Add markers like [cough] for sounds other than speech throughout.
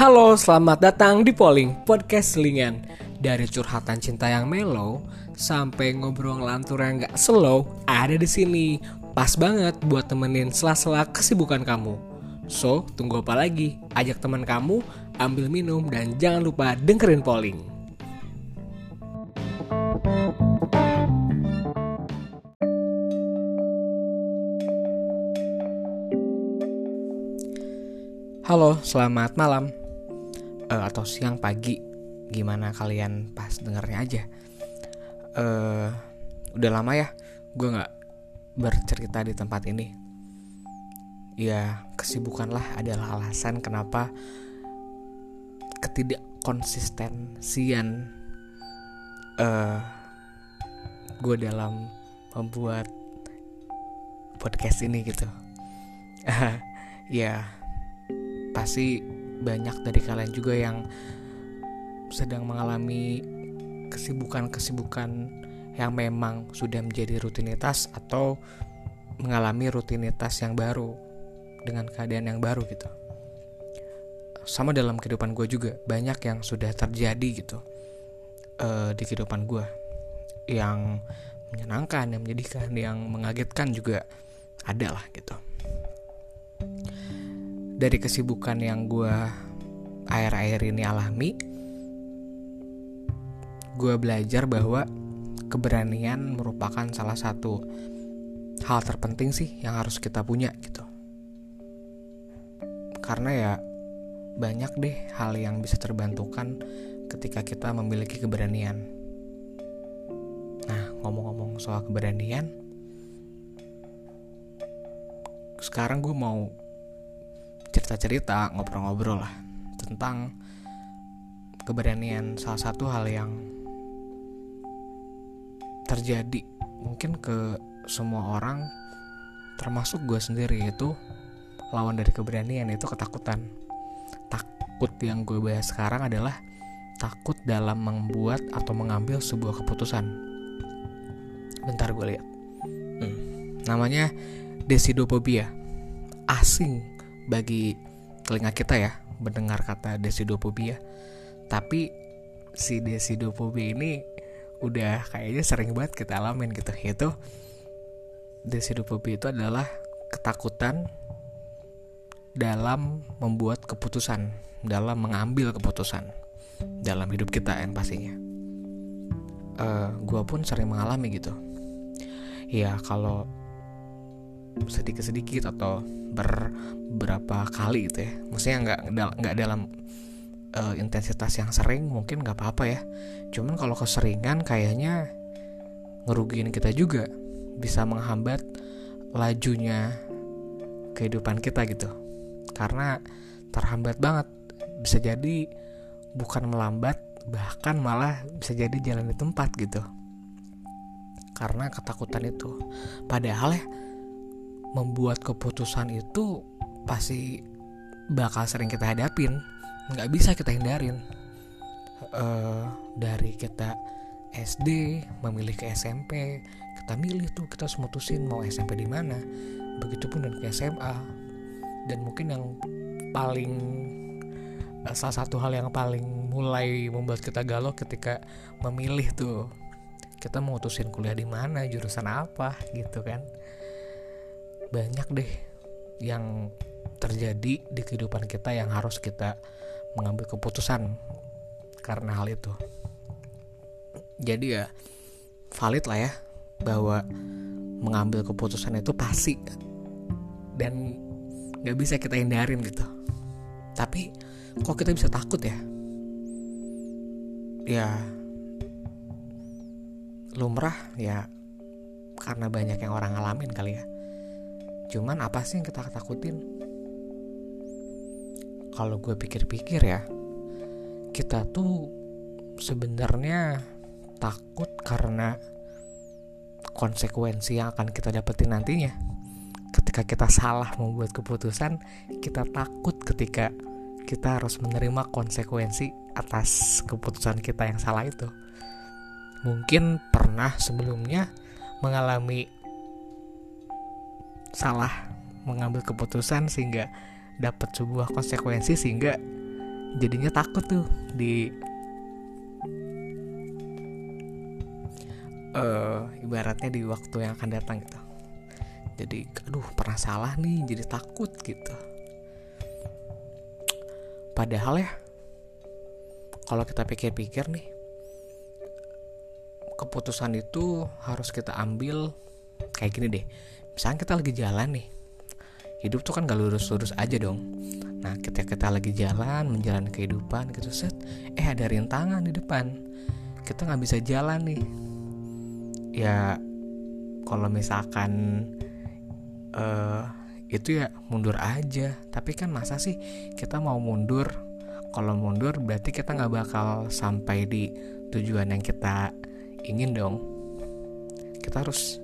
Halo, selamat datang di Polling Podcast Selingan. Dari curhatan cinta yang mellow sampai ngobrol ngelantur yang gak slow, ada di sini. Pas banget buat temenin sela-sela kesibukan kamu. So, tunggu apa lagi? Ajak teman kamu, ambil minum, dan jangan lupa dengerin Polling. Halo, selamat malam uh, atau siang pagi, gimana kalian pas dengernya aja. Uh, udah lama ya, gue nggak bercerita di tempat ini. Ya, kesibukanlah adalah alasan kenapa ketidakkonsistensian uh, gue dalam membuat podcast ini gitu. [laughs] ya pasti banyak dari kalian juga yang sedang mengalami kesibukan-kesibukan yang memang sudah menjadi rutinitas atau mengalami rutinitas yang baru dengan keadaan yang baru gitu. Sama dalam kehidupan gue juga banyak yang sudah terjadi gitu uh, di kehidupan gue yang menyenangkan, yang menyedihkan, yang mengagetkan juga ada lah gitu dari kesibukan yang gue air-air ini alami gue belajar bahwa keberanian merupakan salah satu hal terpenting sih yang harus kita punya gitu. Karena ya banyak deh hal yang bisa terbantukan ketika kita memiliki keberanian. Nah ngomong-ngomong soal keberanian sekarang gue mau cerita-cerita ngobrol-ngobrol lah tentang keberanian salah satu hal yang terjadi mungkin ke semua orang termasuk gue sendiri itu lawan dari keberanian itu ketakutan. Takut yang gue bahas sekarang adalah takut dalam membuat atau mengambil sebuah keputusan. Bentar gue lihat. Hmm. namanya desidopobia. Asing bagi telinga kita ya mendengar kata desidopobia tapi si desidopobia ini udah kayaknya sering banget kita alamin gitu yaitu desidopobia itu adalah ketakutan dalam membuat keputusan dalam mengambil keputusan dalam hidup kita yang pastinya. Uh, eh, gue pun sering mengalami gitu. Ya kalau sedikit-sedikit atau beberapa kali gitu ya. Maksudnya nggak nggak dalam uh, intensitas yang sering mungkin nggak apa-apa ya. Cuman kalau keseringan kayaknya ngerugiin kita juga bisa menghambat lajunya kehidupan kita gitu. Karena terhambat banget. Bisa jadi bukan melambat bahkan malah bisa jadi jalan di tempat gitu. Karena ketakutan itu. Padahal ya membuat keputusan itu pasti bakal sering kita hadapin. Nggak bisa kita hindarin. Uh, dari kita SD memilih ke SMP kita milih tuh kita harus mutusin mau SMP di mana. Begitupun dan ke SMA dan mungkin yang paling uh, salah satu hal yang paling mulai membuat kita galau ketika memilih tuh kita mutusin kuliah di mana jurusan apa gitu kan banyak deh yang terjadi di kehidupan kita yang harus kita mengambil keputusan karena hal itu. Jadi ya valid lah ya bahwa mengambil keputusan itu pasti dan nggak bisa kita hindarin gitu. Tapi kok kita bisa takut ya? Ya lumrah ya karena banyak yang orang ngalamin kali ya Cuman apa sih yang kita takutin? Kalau gue pikir-pikir ya, kita tuh sebenarnya takut karena konsekuensi yang akan kita dapetin nantinya. Ketika kita salah membuat keputusan, kita takut ketika kita harus menerima konsekuensi atas keputusan kita yang salah itu. Mungkin pernah sebelumnya mengalami salah mengambil keputusan sehingga dapat sebuah konsekuensi sehingga jadinya takut tuh di uh, ibaratnya di waktu yang akan datang gitu. Jadi aduh pernah salah nih jadi takut gitu. Padahal ya kalau kita pikir-pikir nih keputusan itu harus kita ambil kayak gini deh misalnya kita lagi jalan nih hidup tuh kan gak lurus-lurus aja dong. Nah ketika kita lagi jalan menjalani kehidupan gitu set eh ada rintangan di depan. Kita nggak bisa jalan nih. Ya kalau misalkan uh, itu ya mundur aja. Tapi kan masa sih kita mau mundur? Kalau mundur berarti kita nggak bakal sampai di tujuan yang kita ingin dong. Kita harus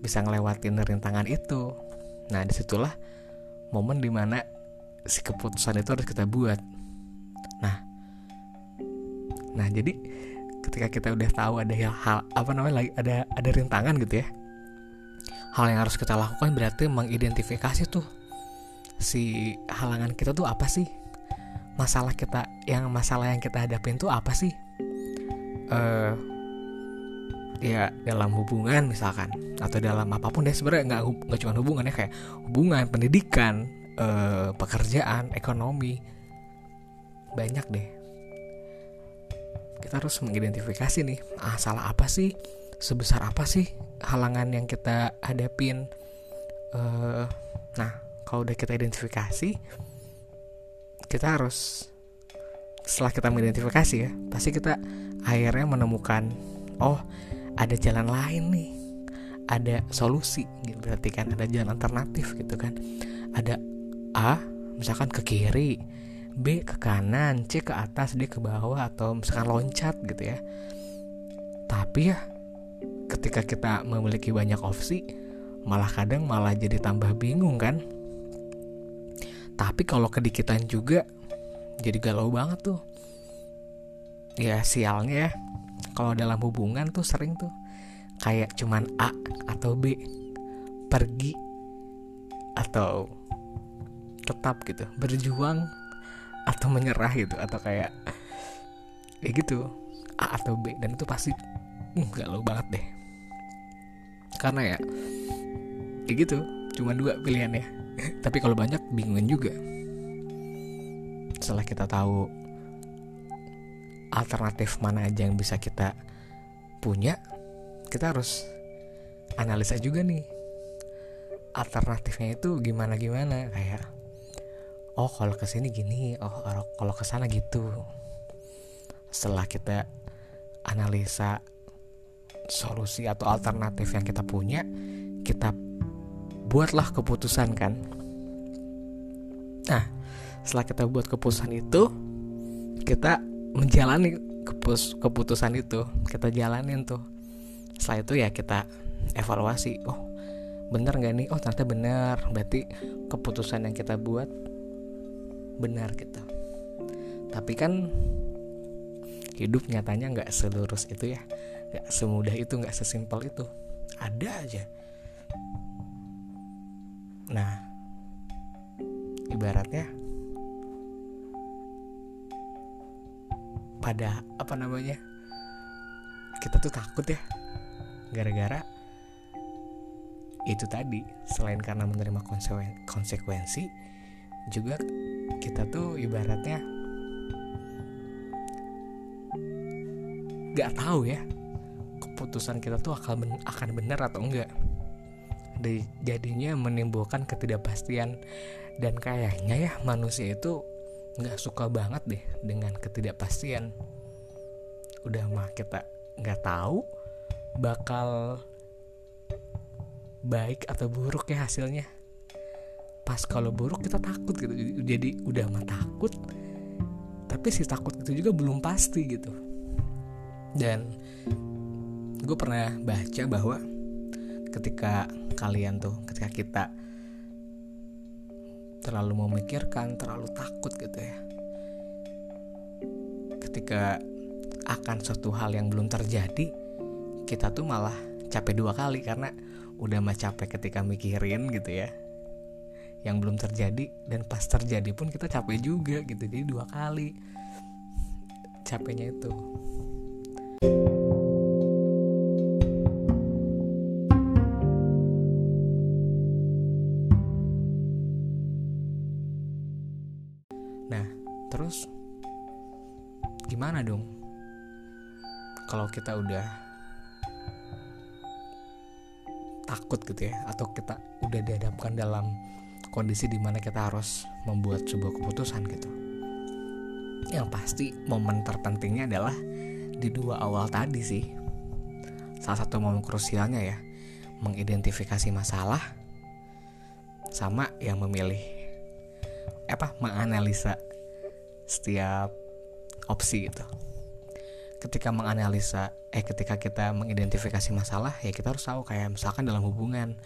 bisa ngelewatin rintangan itu. Nah di situlah momen di mana si keputusan itu harus kita buat. Nah nah jadi ketika kita udah tahu ada hal, hal apa namanya lagi ada ada rintangan gitu ya hal yang harus kita lakukan berarti mengidentifikasi tuh si halangan kita tuh apa sih? Masalah kita yang masalah yang kita hadapin tuh apa sih? Uh, ya dalam hubungan misalkan atau dalam apa pun deh sebenarnya nggak nggak cuma hubungan ya kayak hubungan pendidikan uh, pekerjaan ekonomi banyak deh. Kita harus mengidentifikasi nih ah salah apa sih sebesar apa sih halangan yang kita hadapin uh, nah kalau udah kita identifikasi kita harus setelah kita mengidentifikasi ya pasti kita akhirnya menemukan oh ada jalan lain nih ada solusi gitu berarti kan ada jalan alternatif gitu kan ada A misalkan ke kiri B ke kanan, C ke atas, D ke bawah atau misalkan loncat gitu ya. Tapi ya ketika kita memiliki banyak opsi, malah kadang malah jadi tambah bingung kan. Tapi kalau kedikitan juga jadi galau banget tuh. Ya sialnya ya, kalau dalam hubungan tuh sering tuh kayak cuman A atau B pergi atau tetap gitu berjuang atau menyerah gitu atau kayak ya gitu A atau B dan itu pasti uh, galau banget deh. Karena ya kayak gitu cuma dua pilihannya. [laughs] Tapi kalau banyak bingung juga. Setelah kita tahu alternatif mana aja yang bisa kita punya kita harus analisa juga nih. Alternatifnya itu gimana gimana? Kayak oh kalau ke sini gini oh kalau ke sana gitu. Setelah kita analisa solusi atau alternatif yang kita punya kita buatlah keputusan kan? Nah setelah kita buat keputusan itu kita menjalani keputusan itu kita jalanin tuh. Setelah itu ya kita evaluasi oh bener nggak nih? Oh ternyata bener berarti keputusan yang kita buat benar gitu. Tapi kan hidup nyatanya nggak selurus itu ya. Nggak semudah itu nggak sesimpel itu. Ada aja. Nah ibaratnya pada apa namanya? Kita tuh takut ya. Gara-gara itu tadi selain karena menerima konsekuensi juga kita tuh ibaratnya nggak tahu ya keputusan kita tuh akan ben akan benar atau enggak. Jadi, jadinya menimbulkan ketidakpastian dan kayaknya ya manusia itu nggak suka banget deh dengan ketidakpastian. Udah mah kita nggak tahu bakal baik atau buruk ya hasilnya. Pas kalau buruk kita takut gitu. Jadi udah mah takut tapi si takut itu juga belum pasti gitu. Dan gue pernah baca bahwa ketika kalian tuh ketika kita terlalu memikirkan terlalu takut gitu ya. Ketika akan suatu hal yang belum terjadi kita tuh malah capek dua kali karena udah mah capek ketika mikirin gitu ya yang belum terjadi. Dan pas terjadi pun kita capek juga gitu jadi dua kali capeknya itu gimana dong? Kalau kita udah takut gitu ya atau kita udah dihadapkan dalam kondisi di mana kita harus membuat sebuah keputusan gitu. Yang pasti momen terpentingnya adalah di dua awal tadi sih. Salah satu momen krusialnya ya mengidentifikasi masalah sama yang memilih apa menganalisa setiap opsi gitu. Ketika menganalisa eh ketika kita mengidentifikasi masalah ya kita harus tahu kayak misalkan dalam hubungan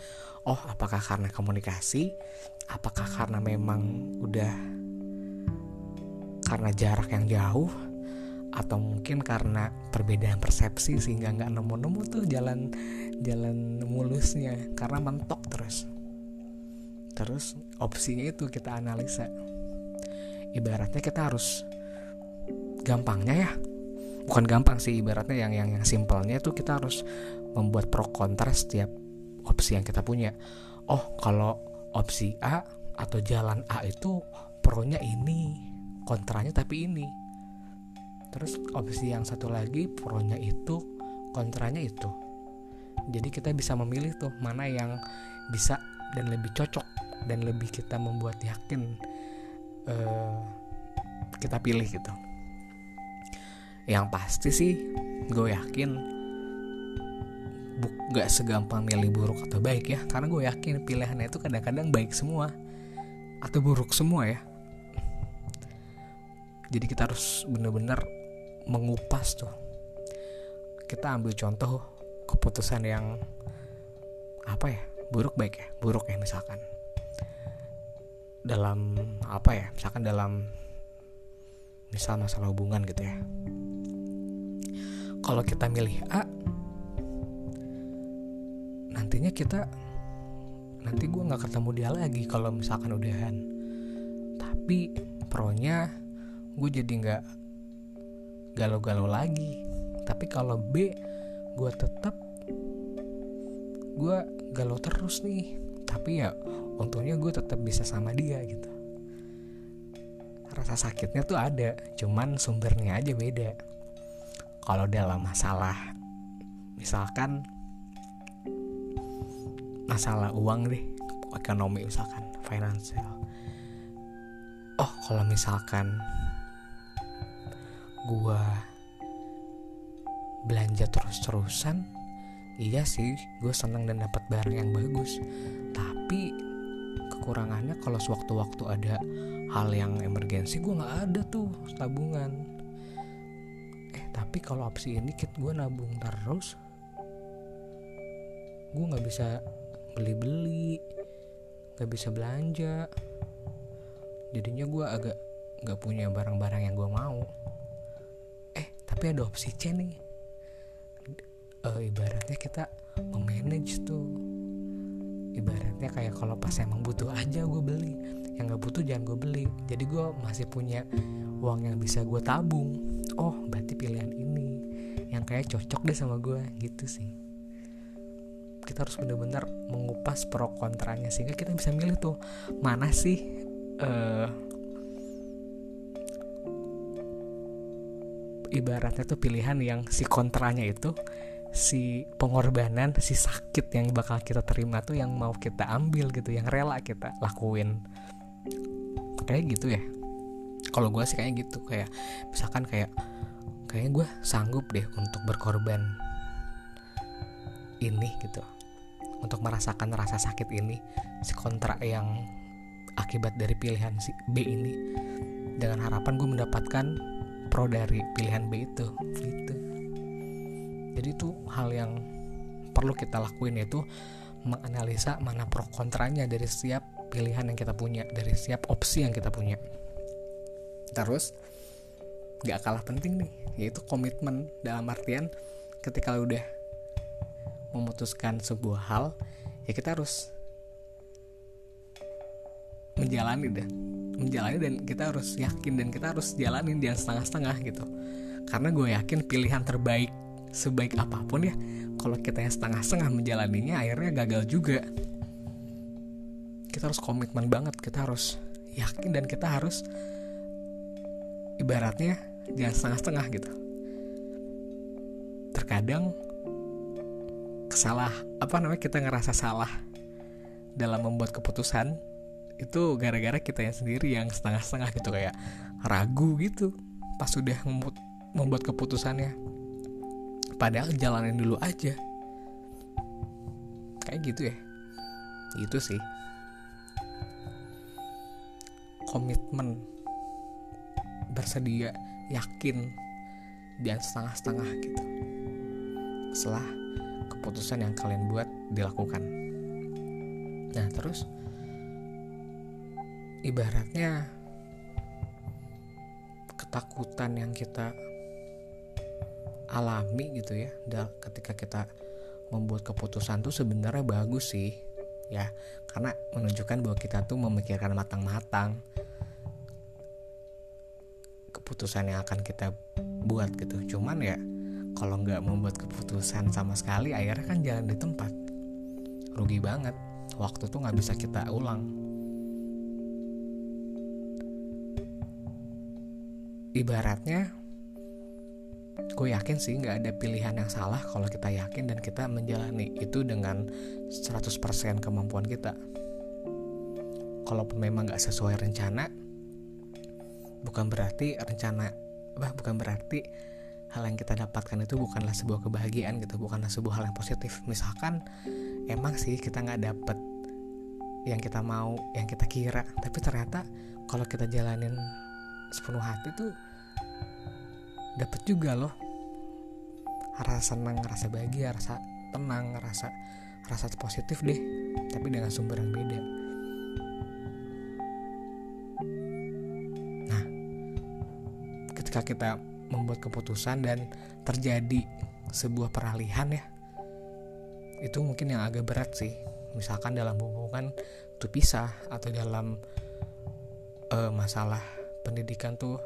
oh apakah karena komunikasi apakah karena memang udah karena jarak yang jauh atau mungkin karena perbedaan persepsi sehingga nggak nemu-nemu tuh jalan jalan mulusnya karena mentok terus. Terus opsinya itu kita analisa. Ibaratnya kita harus gampangnya ya. Bukan gampang sih ibaratnya yang yang yang simpelnya itu kita harus membuat pro kontra setiap opsi yang kita punya. Oh kalau opsi A atau jalan A itu pro-nya ini kontranya tapi ini. Terus opsi yang satu lagi pro-nya itu kontranya itu. Jadi kita bisa memilih tuh mana yang bisa dan lebih cocok dan lebih kita membuat yakin uh, kita pilih gitu yang pasti sih gue yakin gak segampang milih buruk atau baik ya. Karena gue yakin pilihannya itu kadang-kadang baik semua. Atau buruk semua ya. Jadi kita harus bener-bener mengupas tuh. Kita ambil contoh keputusan yang apa ya? Buruk baik ya? Buruk ya misalkan. Dalam apa ya? Misalkan dalam misal masalah hubungan gitu ya. Kalau kita milih A nantinya kita nanti gue nggak ketemu dia lagi kalau misalkan udahan. Tapi pronya gue jadi nggak galau-galau lagi. Tapi kalau B gue tetap gue galau terus nih. Tapi ya untungnya gue tetap bisa sama dia gitu rasa sakitnya tuh ada cuman sumbernya aja beda. Kalau dalam masalah misalkan masalah uang deh ekonomi misalkan financial oh kalau misalkan gua belanja terus-terusan iya sih gue seneng dan dapat barang yang bagus. Tapi kekurangannya kalau sewaktu-waktu ada hal yang emergensi gue nggak ada tuh tabungan. Eh tapi kalau opsi ini kit gue nabung terus gue nggak bisa beli-beli nggak bisa belanja. Jadinya gue agak nggak punya barang-barang yang gue mau. Eh tapi ada opsi C nih. Uh, ibaratnya kita memanage tuh ibaratnya kayak kalau pas emang butuh aja gue beli. Yang nggak butuh jangan gue beli. Jadi gue masih punya uang yang bisa gue tabung. Oh berarti pilihan ini yang kayak cocok deh sama gue gitu sih. Kita harus benar-benar mengupas pro kontranya sehingga kita bisa milih tuh mana sih uh, ibaratnya tuh pilihan yang si kontranya itu si pengorbanan si sakit yang bakal kita terima tuh yang mau kita ambil gitu yang rela kita lakuin. Kayak gitu ya. Kalau gue sih kayak gitu kayak misalkan kayak kayaknya gue sanggup deh untuk berkorban ini gitu. Untuk merasakan rasa sakit ini si kontrak yang akibat dari pilihan si B ini. Dengan harapan gue mendapatkan pro dari pilihan B itu gitu jadi itu hal yang perlu kita lakuin yaitu menganalisa mana pro kontranya dari setiap pilihan yang kita punya dari setiap opsi yang kita punya. Terus gak kalah penting nih yaitu komitmen. Dalam artian ketika udah memutuskan sebuah hal ya kita harus menjalani dan menjalani dan kita harus yakin dan kita harus jalanin dia setengah-setengah gitu. Karena gue yakin pilihan terbaik sebaik apa pun ya. Kalau kita yang setengah-setengah menjalaninya akhirnya gagal juga. Kita harus komitmen banget kita harus yakin dan kita harus ibaratnya jangan setengah-setengah gitu. Terkadang kesalah apa namanya kita ngerasa salah dalam membuat keputusan itu gara-gara kita yang sendiri yang setengah-setengah gitu kayak ragu gitu pas sudah membuat, keputusannya padahal jalanin dulu aja. Kayak gitu ya. Gitu sih. Komitmen. Bersedia yakin dan setengah-setengah gitu. Setelah keputusan yang kalian buat dilakukan. Nah terus ibaratnya ketakutan yang kita alami gitu ya. Ketika kita membuat keputusan tuh sebenarnya bagus sih ya. Karena menunjukkan bahwa kita tuh memikirkan matang-matang keputusan yang akan kita buat gitu. Cuman ya kalau nggak membuat keputusan sama sekali akhirnya kan jalan di tempat. Rugi banget. Waktu tuh nggak bisa kita ulang. Ibaratnya gue yakin sih nggak ada pilihan yang salah kalau kita yakin dan kita menjalani itu dengan 100% kemampuan kita. Kalaupun memang nggak sesuai rencana bukan berarti rencana bah bukan berarti hal yang kita dapatkan itu bukanlah sebuah kebahagiaan gitu bukanlah sebuah hal yang positif. Misalkan emang sih kita nggak dapet yang kita mau yang kita kira tapi ternyata kalau kita jalanin sepenuh hati tuh dapat juga loh. Rasa senang rasa bahagia rasa tenang rasa rasa positif deh tapi dengan sumber yang beda. Nah ketika kita membuat keputusan dan terjadi sebuah peralihan ya itu mungkin yang agak berat sih. Misalkan dalam hubungan tuh pisah atau dalam uh, masalah pendidikan tuh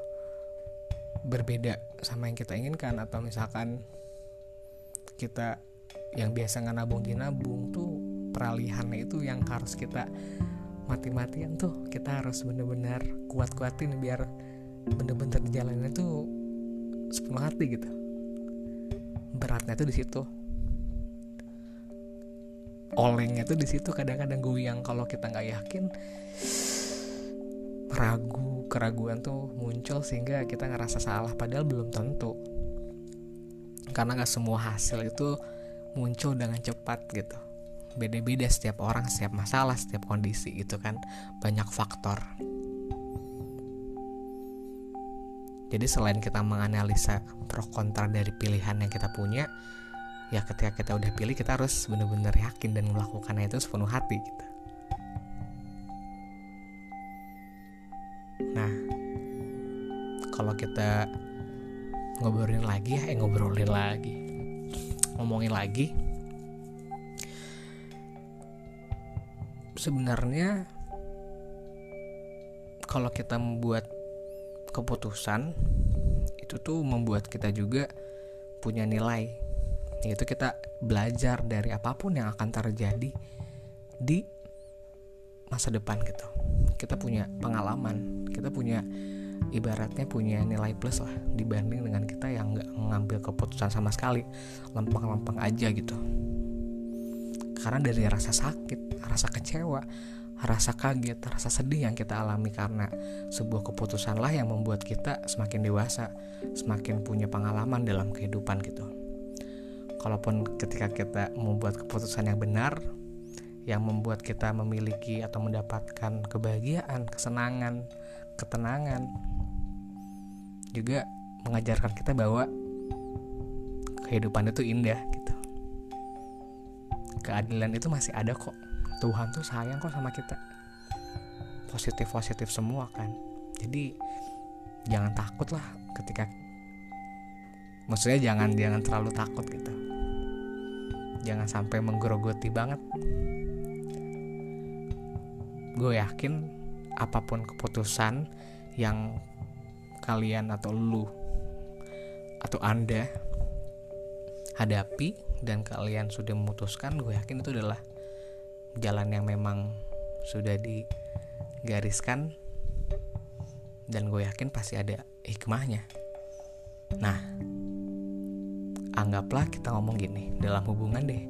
berbeda sama yang kita inginkan atau misalkan kita yang biasa nggak nabung di nabung tuh peralihannya itu yang harus kita mati-matian tuh. Kita harus bener-bener kuat-kuatin biar bener-bener jalannya tuh sepenuh hati gitu. Beratnya tuh di situ. Olengnya tuh di situ kadang-kadang gue yang kalau kita nggak yakin ragu keraguan tuh muncul sehingga kita ngerasa salah padahal belum tentu. Karena nggak semua hasil itu muncul dengan cepat gitu. Beda-beda setiap orang setiap masalah setiap kondisi gitu kan. Banyak faktor. Jadi selain kita menganalisa pro kontra dari pilihan yang kita punya ya ketika kita udah pilih kita harus benar-benar yakin dan melakukannya itu sepenuh hati gitu kita ngobrolin lagi ya, eh ngobrolin lagi, ngomongin lagi, sebenarnya kalau kita membuat keputusan itu tuh membuat kita juga punya nilai. Yaitu kita belajar dari apa pun yang akan terjadi di masa depan gitu. Kita punya pengalaman kita punya ibaratnya punya nilai plus lah dibanding dengan kita yang nggak ngambil keputusan sama sekali. Lempeng-lempeng aja gitu. Karena dari rasa sakit rasa kecewa rasa kaget rasa sedih yang kita alami karena sebuah keputusan lah yang membuat kita semakin dewasa semakin punya pengalaman dalam kehidupan gitu. Kalaupun ketika kita membuat keputusan yang benar yang membuat kita memiliki atau mendapatkan kebahagiaan, kesenangan, ketenangan. Juga mengajarkan kita bahwa kehidupan itu indah gitu. Keadilan itu masih ada kok. Tuhan tuh sayang kok sama kita. Positif-positif semua kan. Jadi jangan takut lah ketika maksudnya jangan jangan terlalu takut gitu jangan sampai menggerogoti banget gue yakin apa pun keputusan yang kalian atau lu atau anda hadapi dan kalian sudah memutuskan gue yakin itu adalah jalan yang memang sudah digariskan dan gue yakin pasti ada hikmahnya. Nah anggaplah kita ngomong gini dalam hubungan deh.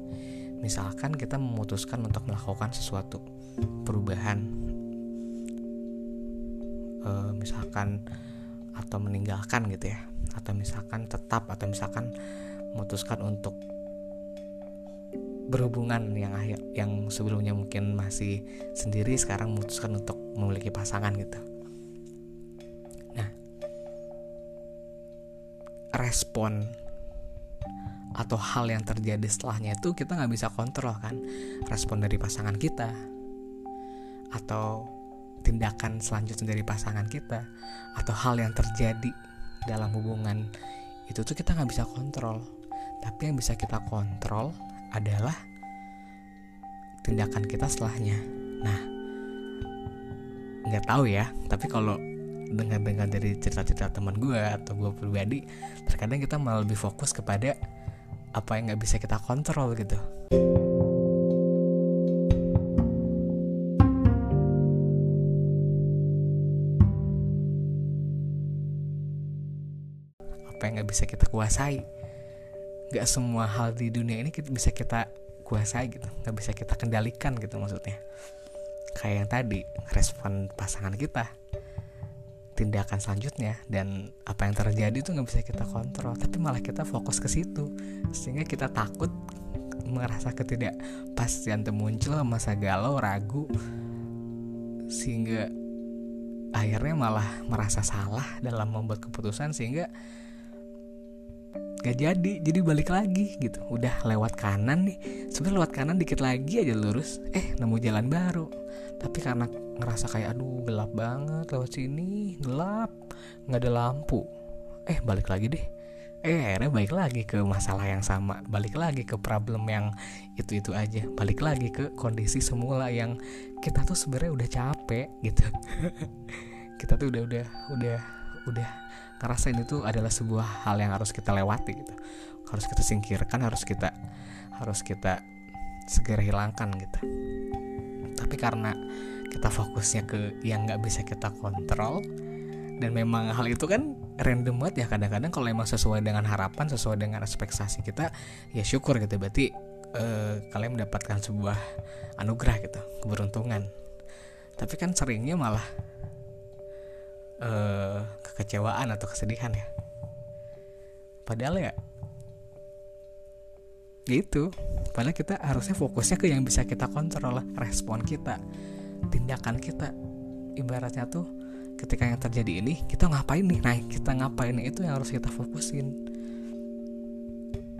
Misalkan kita memutuskan untuk melakukan sesuatu perubahan e, misalkan atau meninggalkan gitu ya atau misalkan tetap atau misalkan memutuskan untuk berhubungan yang akhir yang sebelumnya mungkin masih sendiri sekarang memutuskan untuk memiliki pasangan gitu. Nah, respon atau hal yang terjadi setelahnya itu kita nggak bisa kontrol kan respon dari pasangan kita atau tindakan selanjutnya dari pasangan kita atau hal yang terjadi dalam hubungan itu tuh kita nggak bisa kontrol. Tapi yang bisa kita kontrol adalah tindakan kita setelahnya. Nah nggak tahu ya tapi kalau dengar-dengar dari cerita-cerita teman gue atau gue pribadi terkadang kita malah lebih fokus kepada apa yang nggak bisa kita kontrol gitu bisa kita kuasai. Nggak semua hal di dunia ini kita, bisa kita kuasai gitu. Nggak bisa kita kendalikan gitu maksudnya. Kayak yang tadi respon pasangan kita tindakan selanjutnya dan apa yang terjadi itu nggak bisa kita kontrol. Tapi malah kita fokus ke situ. Sehingga kita takut merasa ketidakpastian muncul masa galau ragu. Sehingga akhirnya malah merasa salah dalam membuat keputusan. Sehingga gak jadi jadi balik lagi gitu. Udah lewat kanan nih. Sebenarnya lewat kanan dikit lagi aja lurus. Eh nemu jalan baru. Tapi karena ngerasa kayak aduh gelap banget lewat sini. Gelap. Nggak ada lampu. Eh balik lagi deh. Eh akhirnya balik lagi ke masalah yang sama. Balik lagi ke problem yang itu itu aja. Balik lagi ke kondisi semula yang kita tuh sebenarnya udah capek gitu. [laughs] Kita tuh udah udah udah udah ngerasa ini tuh adalah sebuah hal yang harus kita lewati gitu. Harus kita singkirkan harus kita harus kita segera hilangkan gitu. Tapi karena kita fokusnya ke yang nggak bisa kita kontrol dan memang hal itu kan random banget ya kadang-kadang kalau emang sesuai dengan harapan sesuai dengan ekspektasi kita ya syukur gitu. Berarti uh, kalian mendapatkan sebuah anugerah gitu keberuntungan. Tapi kan seringnya malah uh, kekecewaan atau kesedihan ya. Padahal ya gitu. Padahal kita harusnya fokusnya ke yang bisa kita kontrol respon kita tindakan kita. Ibaratnya tuh ketika yang terjadi ini kita ngapain nih? Nah kita ngapain itu yang harus kita fokusin.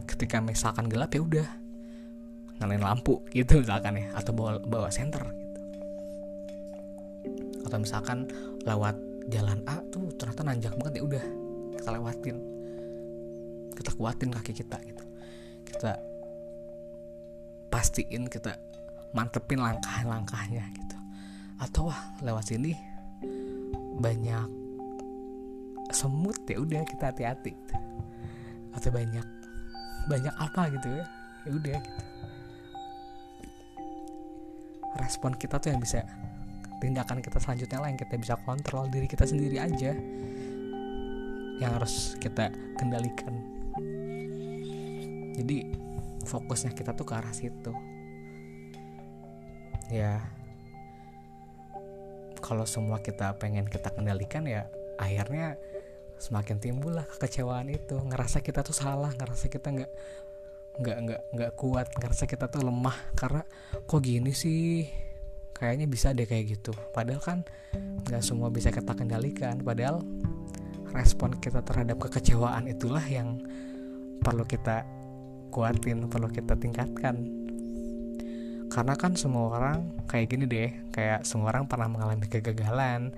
Ketika misalkan gelap ya udah nyalain lampu gitu misalkan ya atau bawa bawa senter gitu. Atau misalkan lewat jalan A tuh ternyata nanjak banget ya udah kita lewatin. Kita kuatin kaki kita gitu. Kita pastiin kita mantepin langkah-langkahnya gitu. Atau wah lewat sini banyak semut ya udah kita hati-hati gitu. atau banyak banyak apa gitu ya ya udah gitu. Respon kita tuh yang bisa tindakan kita selanjutnya lah yang kita bisa kontrol diri kita sendiri aja. Yang harus kita kendalikan. Jadi fokusnya kita tuh ke arah situ. Ya. Kalau semua kita pengen kita kendalikan ya akhirnya semakin timbul lah kekecewaan itu. Ngerasa kita tuh salah ngerasa kita nggak nggak nggak nggak kuat ngerasa kita tuh lemah. Karena kok gini sih kayaknya bisa deh kayak gitu. Padahal kan nggak semua bisa kita kendalikan. Padahal respon kita terhadap kekecewaan itulah yang perlu kita kuatin perlu kita tingkatkan. Karena kan semua orang kayak gini deh kayak semua orang pernah mengalami kegagalan.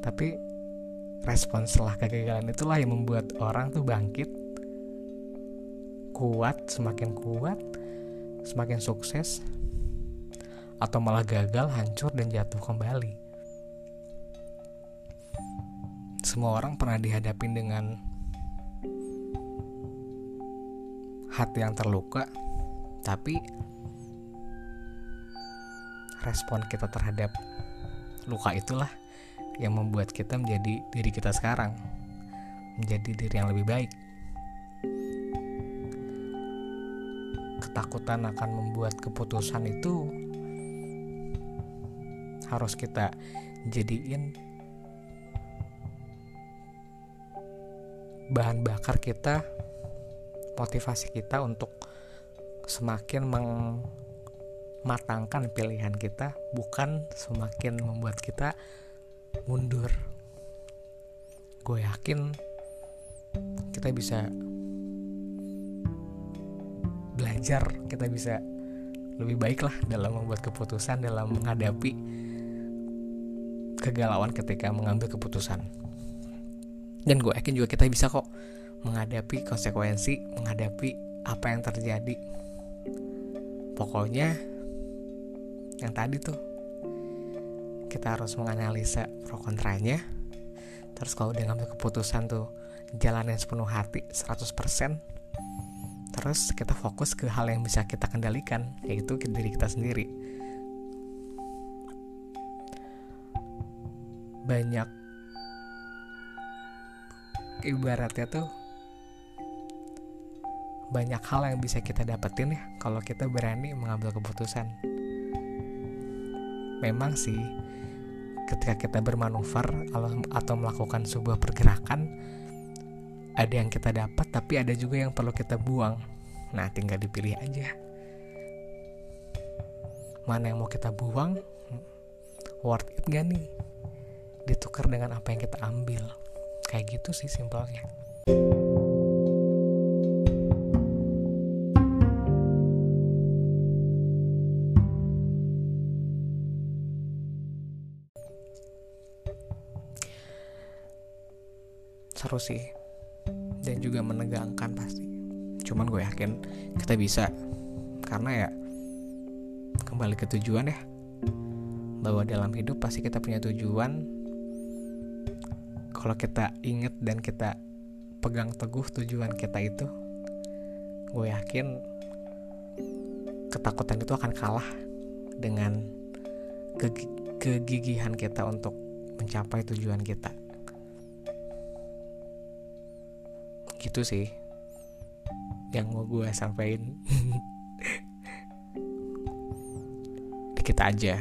Tapi respon setelah kegagalan itulah yang membuat orang tuh bangkit kuat semakin kuat semakin sukses atau malah gagal, hancur dan jatuh kembali. semua orang pernah dihadapin dengan hati yang terluka tapi respon kita terhadap luka itulah yang membuat kita menjadi diri kita sekarang menjadi diri yang lebih baik ketakutan akan membuat keputusan itu harus kita jadiin bahan bakar kita motivasi kita untuk semakin mematangkan pilihan kita bukan semakin membuat kita mundur. Gue yakin kita bisa belajar kita bisa lebih baik lah dalam membuat keputusan dalam menghadapi kegalauan ketika mengambil keputusan. Dan gue yakin juga kita bisa kok menghadapi konsekuensi menghadapi apa yang terjadi. Pokoknya yang tadi tuh kita harus menganalisa pro kontranya. Terus kalau udah ngambil keputusan tuh jalanin sepenuh hati 100% terus kita fokus ke hal yang bisa kita kendalikan yaitu diri kita sendiri banyak. Ibaratnya tuh banyak hal yang bisa kita dapetin ya kalau kita berani mengambil keputusan. Memang sih ketika kita bermanuver atau melakukan sebuah pergerakan ada yang kita dapat tapi ada juga yang perlu kita buang. Nah tinggal dipilih aja. Mana yang mau kita buang? Worth it gak nih ditukar dengan apa yang kita ambil. Kayak gitu sih simpelnya. Seru sih. Dan juga menegangkan pasti. Cuman gue yakin kita bisa. Karena ya kembali ke tujuan ya. Bahwa dalam hidup pasti kita punya tujuan kalau kita inget dan kita pegang teguh tujuan kita itu gue yakin ketakutan itu akan kalah dengan kegigihan kita untuk mencapai tujuan kita. Gitu sih yang mau gue sampaikan. [laughs] Dikit aja.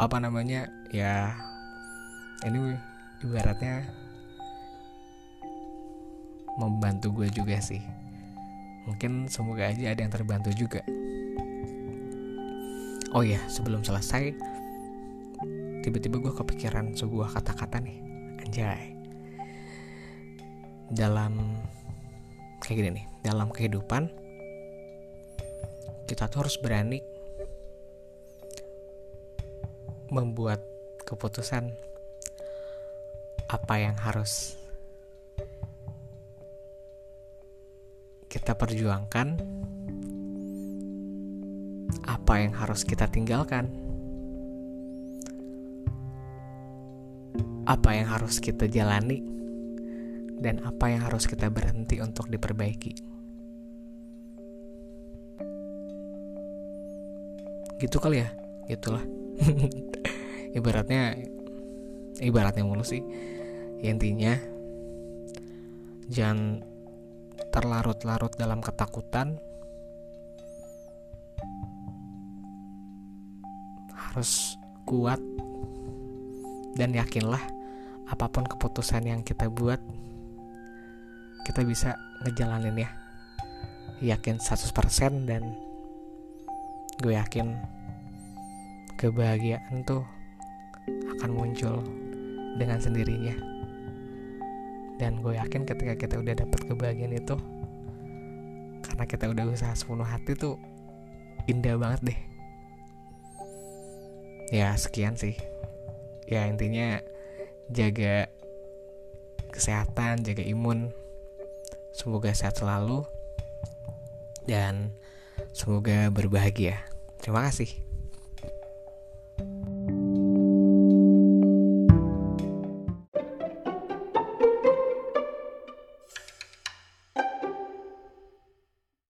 Apa namanya ya ini ibaratnya membantu gue juga sih. Mungkin semoga aja ada yang terbantu juga. Oh ya sebelum selesai tiba-tiba gue kepikiran sebuah kata-kata nih. Anjay. Dalam kayak gini nih dalam kehidupan kita tuh harus berani membuat keputusan apa yang harus kita perjuangkan apa yang harus kita tinggalkan apa yang harus kita jalani dan apa yang harus kita berhenti untuk diperbaiki. Gitu kali ya, gitulah. [laughs] ibaratnya ibaratnya mulu sih. Ya, intinya jangan terlarut-larut dalam ketakutan. Harus kuat dan yakinlah apa pun keputusan yang kita buat kita bisa ngejalanin ya yakin 100% dan gue yakin kebahagiaan tuh akan muncul dengan sendirinya dan gue yakin ketika kita udah dapat kebahagiaan itu karena kita udah usaha sepenuh hati tuh indah banget deh ya sekian sih ya intinya jaga kesehatan jaga imun Semoga sehat selalu dan semoga berbahagia. Terima kasih.